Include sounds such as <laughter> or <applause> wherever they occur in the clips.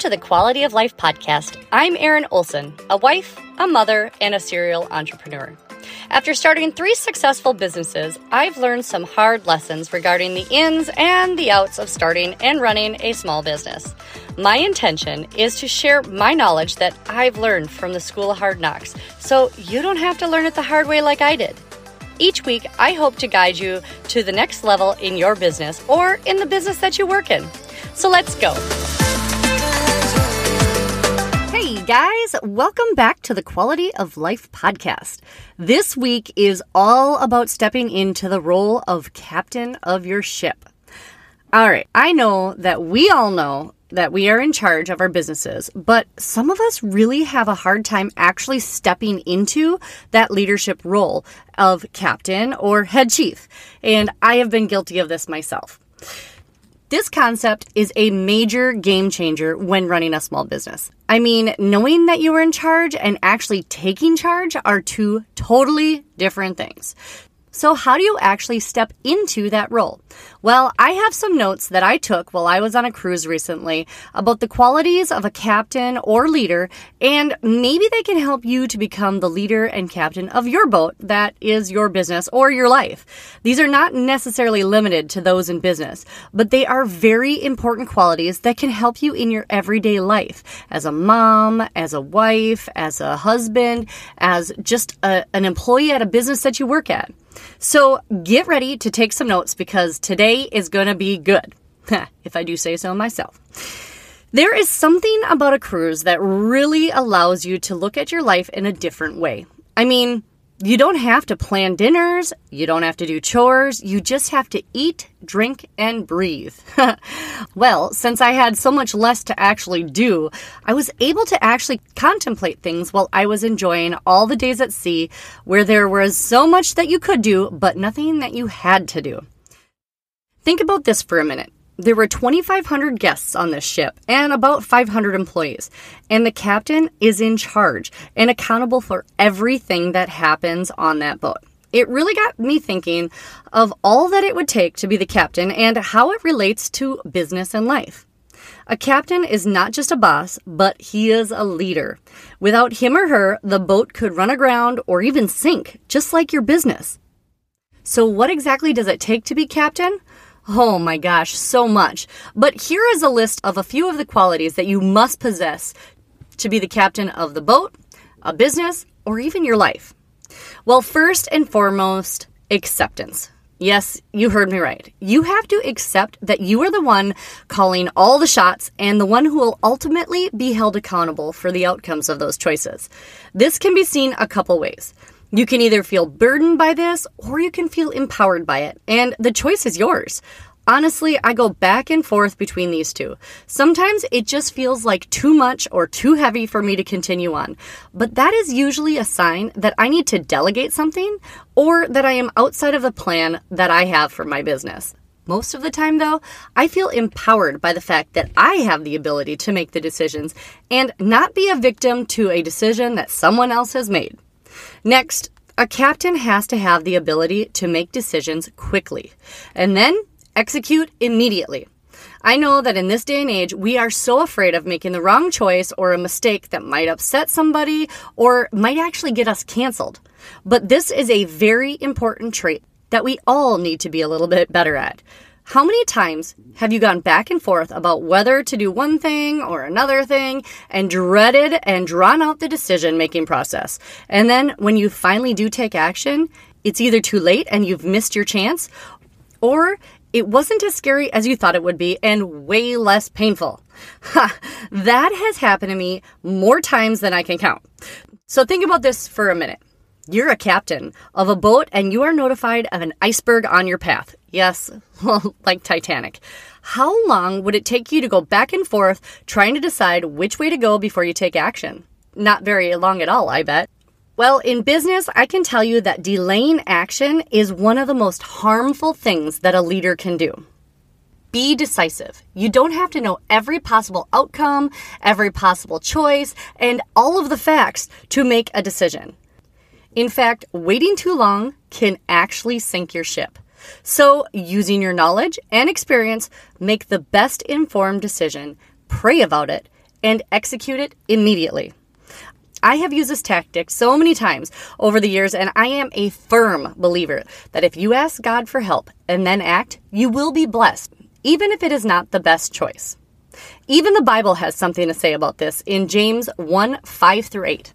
to the Quality of Life podcast. I'm Erin Olson, a wife, a mother, and a serial entrepreneur. After starting three successful businesses, I've learned some hard lessons regarding the ins and the outs of starting and running a small business. My intention is to share my knowledge that I've learned from the School of Hard Knocks, so you don't have to learn it the hard way like I did. Each week, I hope to guide you to the next level in your business or in the business that you work in. So let's go. Guys, welcome back to the Quality of Life podcast. This week is all about stepping into the role of captain of your ship. All right, I know that we all know that we are in charge of our businesses, but some of us really have a hard time actually stepping into that leadership role of captain or head chief. And I have been guilty of this myself. This concept is a major game changer when running a small business. I mean, knowing that you are in charge and actually taking charge are two totally different things. So, how do you actually step into that role? Well, I have some notes that I took while I was on a cruise recently about the qualities of a captain or leader, and maybe they can help you to become the leader and captain of your boat that is your business or your life. These are not necessarily limited to those in business, but they are very important qualities that can help you in your everyday life as a mom, as a wife, as a husband, as just a, an employee at a business that you work at. So get ready to take some notes because today is going to be good, <laughs> if I do say so myself. There is something about a cruise that really allows you to look at your life in a different way. I mean, you don't have to plan dinners, you don't have to do chores, you just have to eat, drink, and breathe. <laughs> well, since I had so much less to actually do, I was able to actually contemplate things while I was enjoying all the days at sea where there was so much that you could do, but nothing that you had to do. Think about this for a minute. There were 2,500 guests on this ship and about 500 employees, and the captain is in charge and accountable for everything that happens on that boat. It really got me thinking of all that it would take to be the captain and how it relates to business and life. A captain is not just a boss, but he is a leader. Without him or her, the boat could run aground or even sink, just like your business. So, what exactly does it take to be captain? Oh my gosh, so much. But here is a list of a few of the qualities that you must possess to be the captain of the boat, a business, or even your life. Well, first and foremost, acceptance. Yes, you heard me right. You have to accept that you are the one calling all the shots and the one who will ultimately be held accountable for the outcomes of those choices. This can be seen a couple ways. You can either feel burdened by this or you can feel empowered by it, and the choice is yours. Honestly, I go back and forth between these two. Sometimes it just feels like too much or too heavy for me to continue on, but that is usually a sign that I need to delegate something or that I am outside of the plan that I have for my business. Most of the time, though, I feel empowered by the fact that I have the ability to make the decisions and not be a victim to a decision that someone else has made. Next, a captain has to have the ability to make decisions quickly and then execute immediately. I know that in this day and age, we are so afraid of making the wrong choice or a mistake that might upset somebody or might actually get us canceled. But this is a very important trait that we all need to be a little bit better at. How many times have you gone back and forth about whether to do one thing or another thing and dreaded and drawn out the decision making process? And then when you finally do take action, it's either too late and you've missed your chance, or it wasn't as scary as you thought it would be and way less painful. Ha, that has happened to me more times than I can count. So think about this for a minute. You're a captain of a boat and you are notified of an iceberg on your path. Yes, <laughs> like Titanic. How long would it take you to go back and forth trying to decide which way to go before you take action? Not very long at all, I bet. Well, in business, I can tell you that delaying action is one of the most harmful things that a leader can do. Be decisive. You don't have to know every possible outcome, every possible choice, and all of the facts to make a decision. In fact, waiting too long can actually sink your ship. So, using your knowledge and experience, make the best informed decision, pray about it, and execute it immediately. I have used this tactic so many times over the years, and I am a firm believer that if you ask God for help and then act, you will be blessed, even if it is not the best choice. Even the Bible has something to say about this in James 1 5 through 8.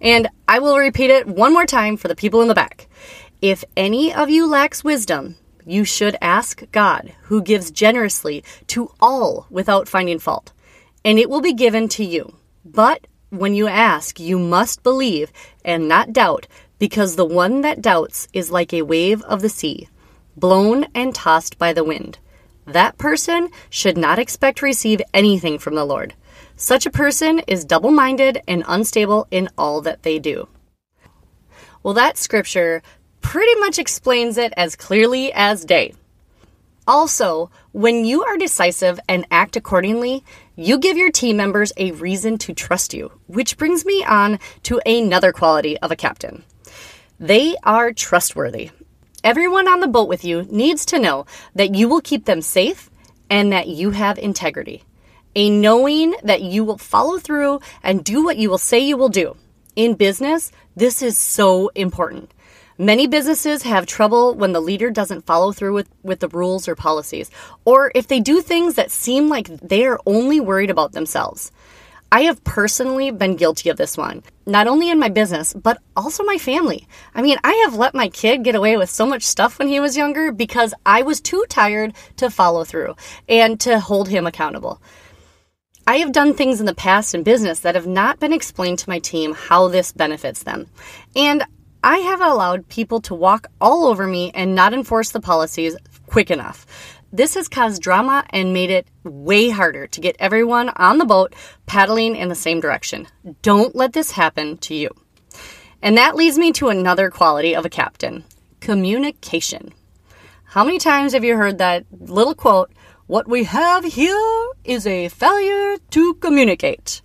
And I will repeat it one more time for the people in the back. If any of you lacks wisdom, you should ask God, who gives generously to all without finding fault, and it will be given to you. But when you ask, you must believe and not doubt, because the one that doubts is like a wave of the sea, blown and tossed by the wind. That person should not expect to receive anything from the Lord. Such a person is double minded and unstable in all that they do. Well, that scripture pretty much explains it as clearly as day. Also, when you are decisive and act accordingly, you give your team members a reason to trust you, which brings me on to another quality of a captain. They are trustworthy. Everyone on the boat with you needs to know that you will keep them safe and that you have integrity. A knowing that you will follow through and do what you will say you will do. In business, this is so important. Many businesses have trouble when the leader doesn't follow through with, with the rules or policies, or if they do things that seem like they are only worried about themselves. I have personally been guilty of this one, not only in my business, but also my family. I mean, I have let my kid get away with so much stuff when he was younger because I was too tired to follow through and to hold him accountable. I have done things in the past in business that have not been explained to my team how this benefits them. And I have allowed people to walk all over me and not enforce the policies quick enough. This has caused drama and made it way harder to get everyone on the boat paddling in the same direction. Don't let this happen to you. And that leads me to another quality of a captain communication. How many times have you heard that little quote, What we have here is a failure to communicate?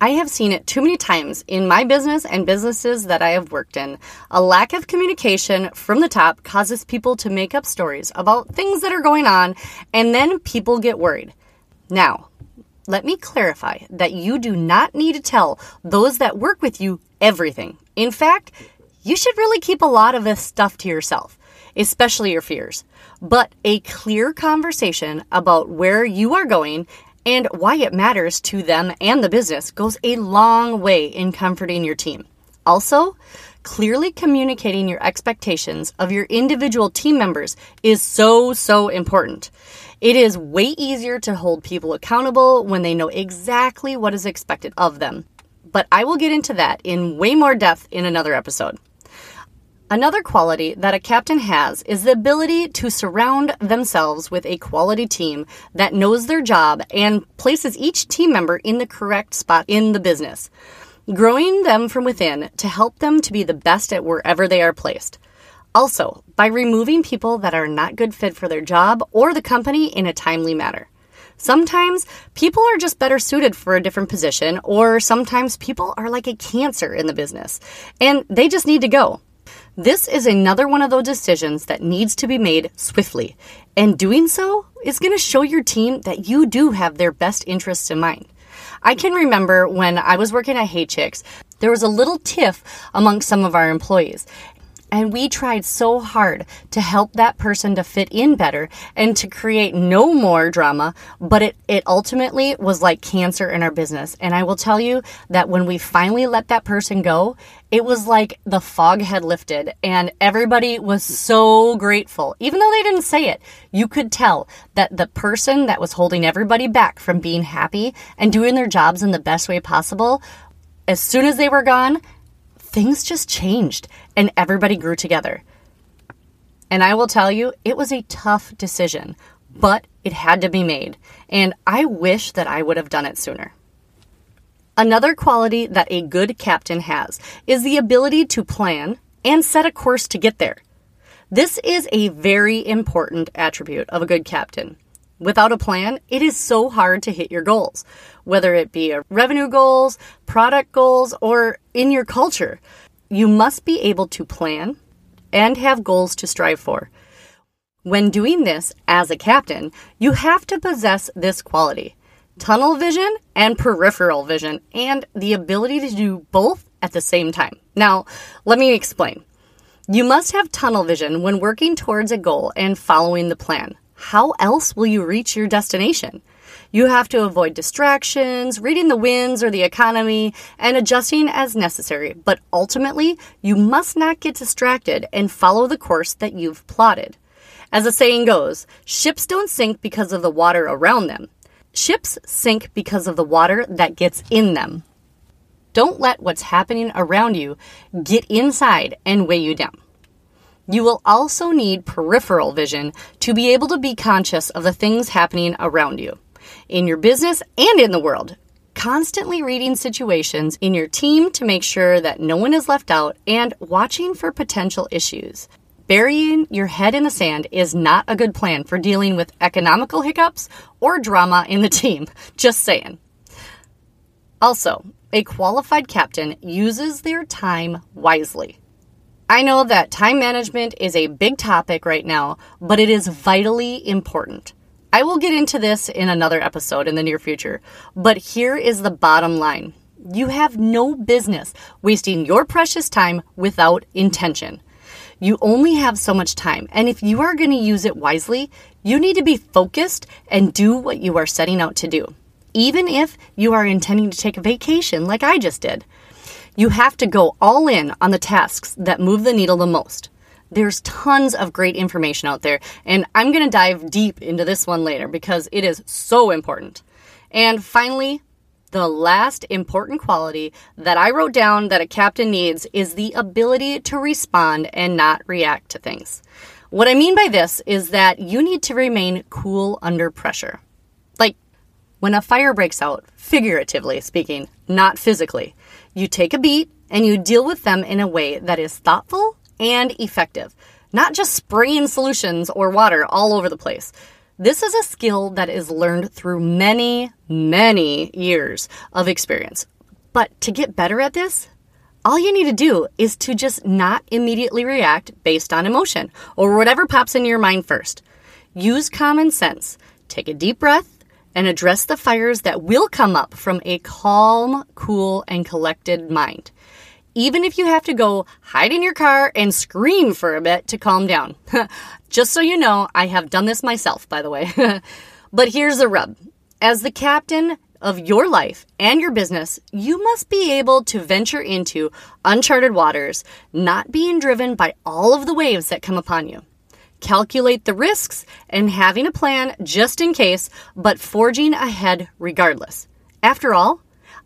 I have seen it too many times in my business and businesses that I have worked in. A lack of communication from the top causes people to make up stories about things that are going on, and then people get worried. Now, let me clarify that you do not need to tell those that work with you everything. In fact, you should really keep a lot of this stuff to yourself, especially your fears. But a clear conversation about where you are going and why it matters to them and the business goes a long way in comforting your team. Also, clearly communicating your expectations of your individual team members is so, so important. It is way easier to hold people accountable when they know exactly what is expected of them. But I will get into that in way more depth in another episode. Another quality that a captain has is the ability to surround themselves with a quality team that knows their job and places each team member in the correct spot in the business, growing them from within to help them to be the best at wherever they are placed. Also, by removing people that are not good fit for their job or the company in a timely manner. Sometimes people are just better suited for a different position, or sometimes people are like a cancer in the business and they just need to go. This is another one of those decisions that needs to be made swiftly, and doing so is going to show your team that you do have their best interests in mind. I can remember when I was working at Hey Chicks, there was a little tiff among some of our employees, and we tried so hard to help that person to fit in better and to create no more drama, but it, it ultimately was like cancer in our business. And I will tell you that when we finally let that person go, it was like the fog had lifted and everybody was so grateful. Even though they didn't say it, you could tell that the person that was holding everybody back from being happy and doing their jobs in the best way possible, as soon as they were gone, things just changed and everybody grew together. And I will tell you, it was a tough decision, but it had to be made. And I wish that I would have done it sooner. Another quality that a good captain has is the ability to plan and set a course to get there. This is a very important attribute of a good captain. Without a plan, it is so hard to hit your goals, whether it be revenue goals, product goals, or in your culture. You must be able to plan and have goals to strive for. When doing this as a captain, you have to possess this quality tunnel vision and peripheral vision, and the ability to do both at the same time. Now, let me explain. You must have tunnel vision when working towards a goal and following the plan. How else will you reach your destination? You have to avoid distractions, reading the winds or the economy, and adjusting as necessary. But ultimately, you must not get distracted and follow the course that you've plotted. As the saying goes, ships don't sink because of the water around them. Ships sink because of the water that gets in them. Don't let what's happening around you get inside and weigh you down. You will also need peripheral vision to be able to be conscious of the things happening around you, in your business and in the world. Constantly reading situations in your team to make sure that no one is left out and watching for potential issues. Burying your head in the sand is not a good plan for dealing with economical hiccups or drama in the <laughs> team. Just saying. Also, a qualified captain uses their time wisely. I know that time management is a big topic right now, but it is vitally important. I will get into this in another episode in the near future, but here is the bottom line. You have no business wasting your precious time without intention. You only have so much time, and if you are going to use it wisely, you need to be focused and do what you are setting out to do. Even if you are intending to take a vacation like I just did, you have to go all in on the tasks that move the needle the most. There's tons of great information out there, and I'm going to dive deep into this one later because it is so important. And finally, the last important quality that I wrote down that a captain needs is the ability to respond and not react to things. What I mean by this is that you need to remain cool under pressure. Like when a fire breaks out, figuratively speaking, not physically, you take a beat and you deal with them in a way that is thoughtful and effective, not just spraying solutions or water all over the place. This is a skill that is learned through many, many years of experience. But to get better at this, all you need to do is to just not immediately react based on emotion or whatever pops in your mind first. Use common sense. Take a deep breath and address the fires that will come up from a calm, cool, and collected mind even if you have to go hide in your car and scream for a bit to calm down. <laughs> Just so you know, I have done this myself, by the way. <laughs> but here's the rub as the captain of your life and your business, you must be able to venture into uncharted waters, not being driven by all of the waves that come upon you. Calculate the risks and having a plan just in case, but forging ahead regardless. After all,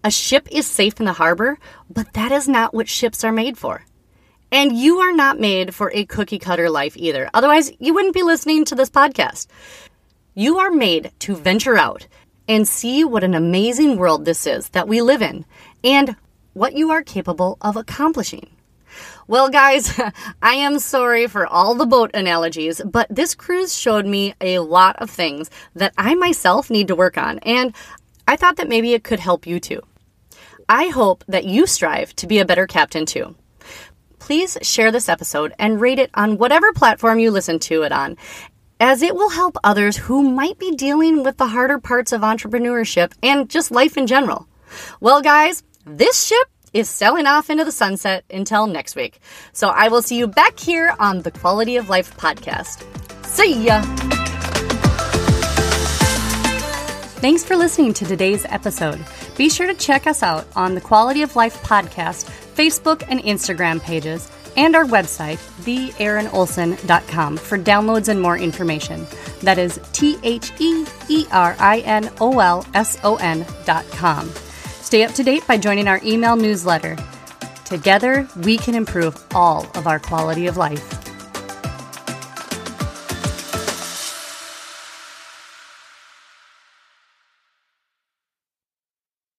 a ship is safe in the harbor, but that is not what ships are made for. And you are not made for a cookie cutter life either. Otherwise, you wouldn't be listening to this podcast. You are made to venture out and see what an amazing world this is that we live in and what you are capable of accomplishing. Well, guys, <laughs> I am sorry for all the boat analogies, but this cruise showed me a lot of things that I myself need to work on, and I thought that maybe it could help you too. I hope that you strive to be a better captain too. Please share this episode and rate it on whatever platform you listen to it on, as it will help others who might be dealing with the harder parts of entrepreneurship and just life in general. Well, guys, this ship is sailing off into the sunset until next week. So I will see you back here on the Quality of Life podcast. See ya! Thanks for listening to today's episode. Be sure to check us out on the Quality of Life podcast, Facebook and Instagram pages, and our website, theerinolson.com, for downloads and more information. That is T H E E R I N O L S O N.com. Stay up to date by joining our email newsletter. Together, we can improve all of our quality of life.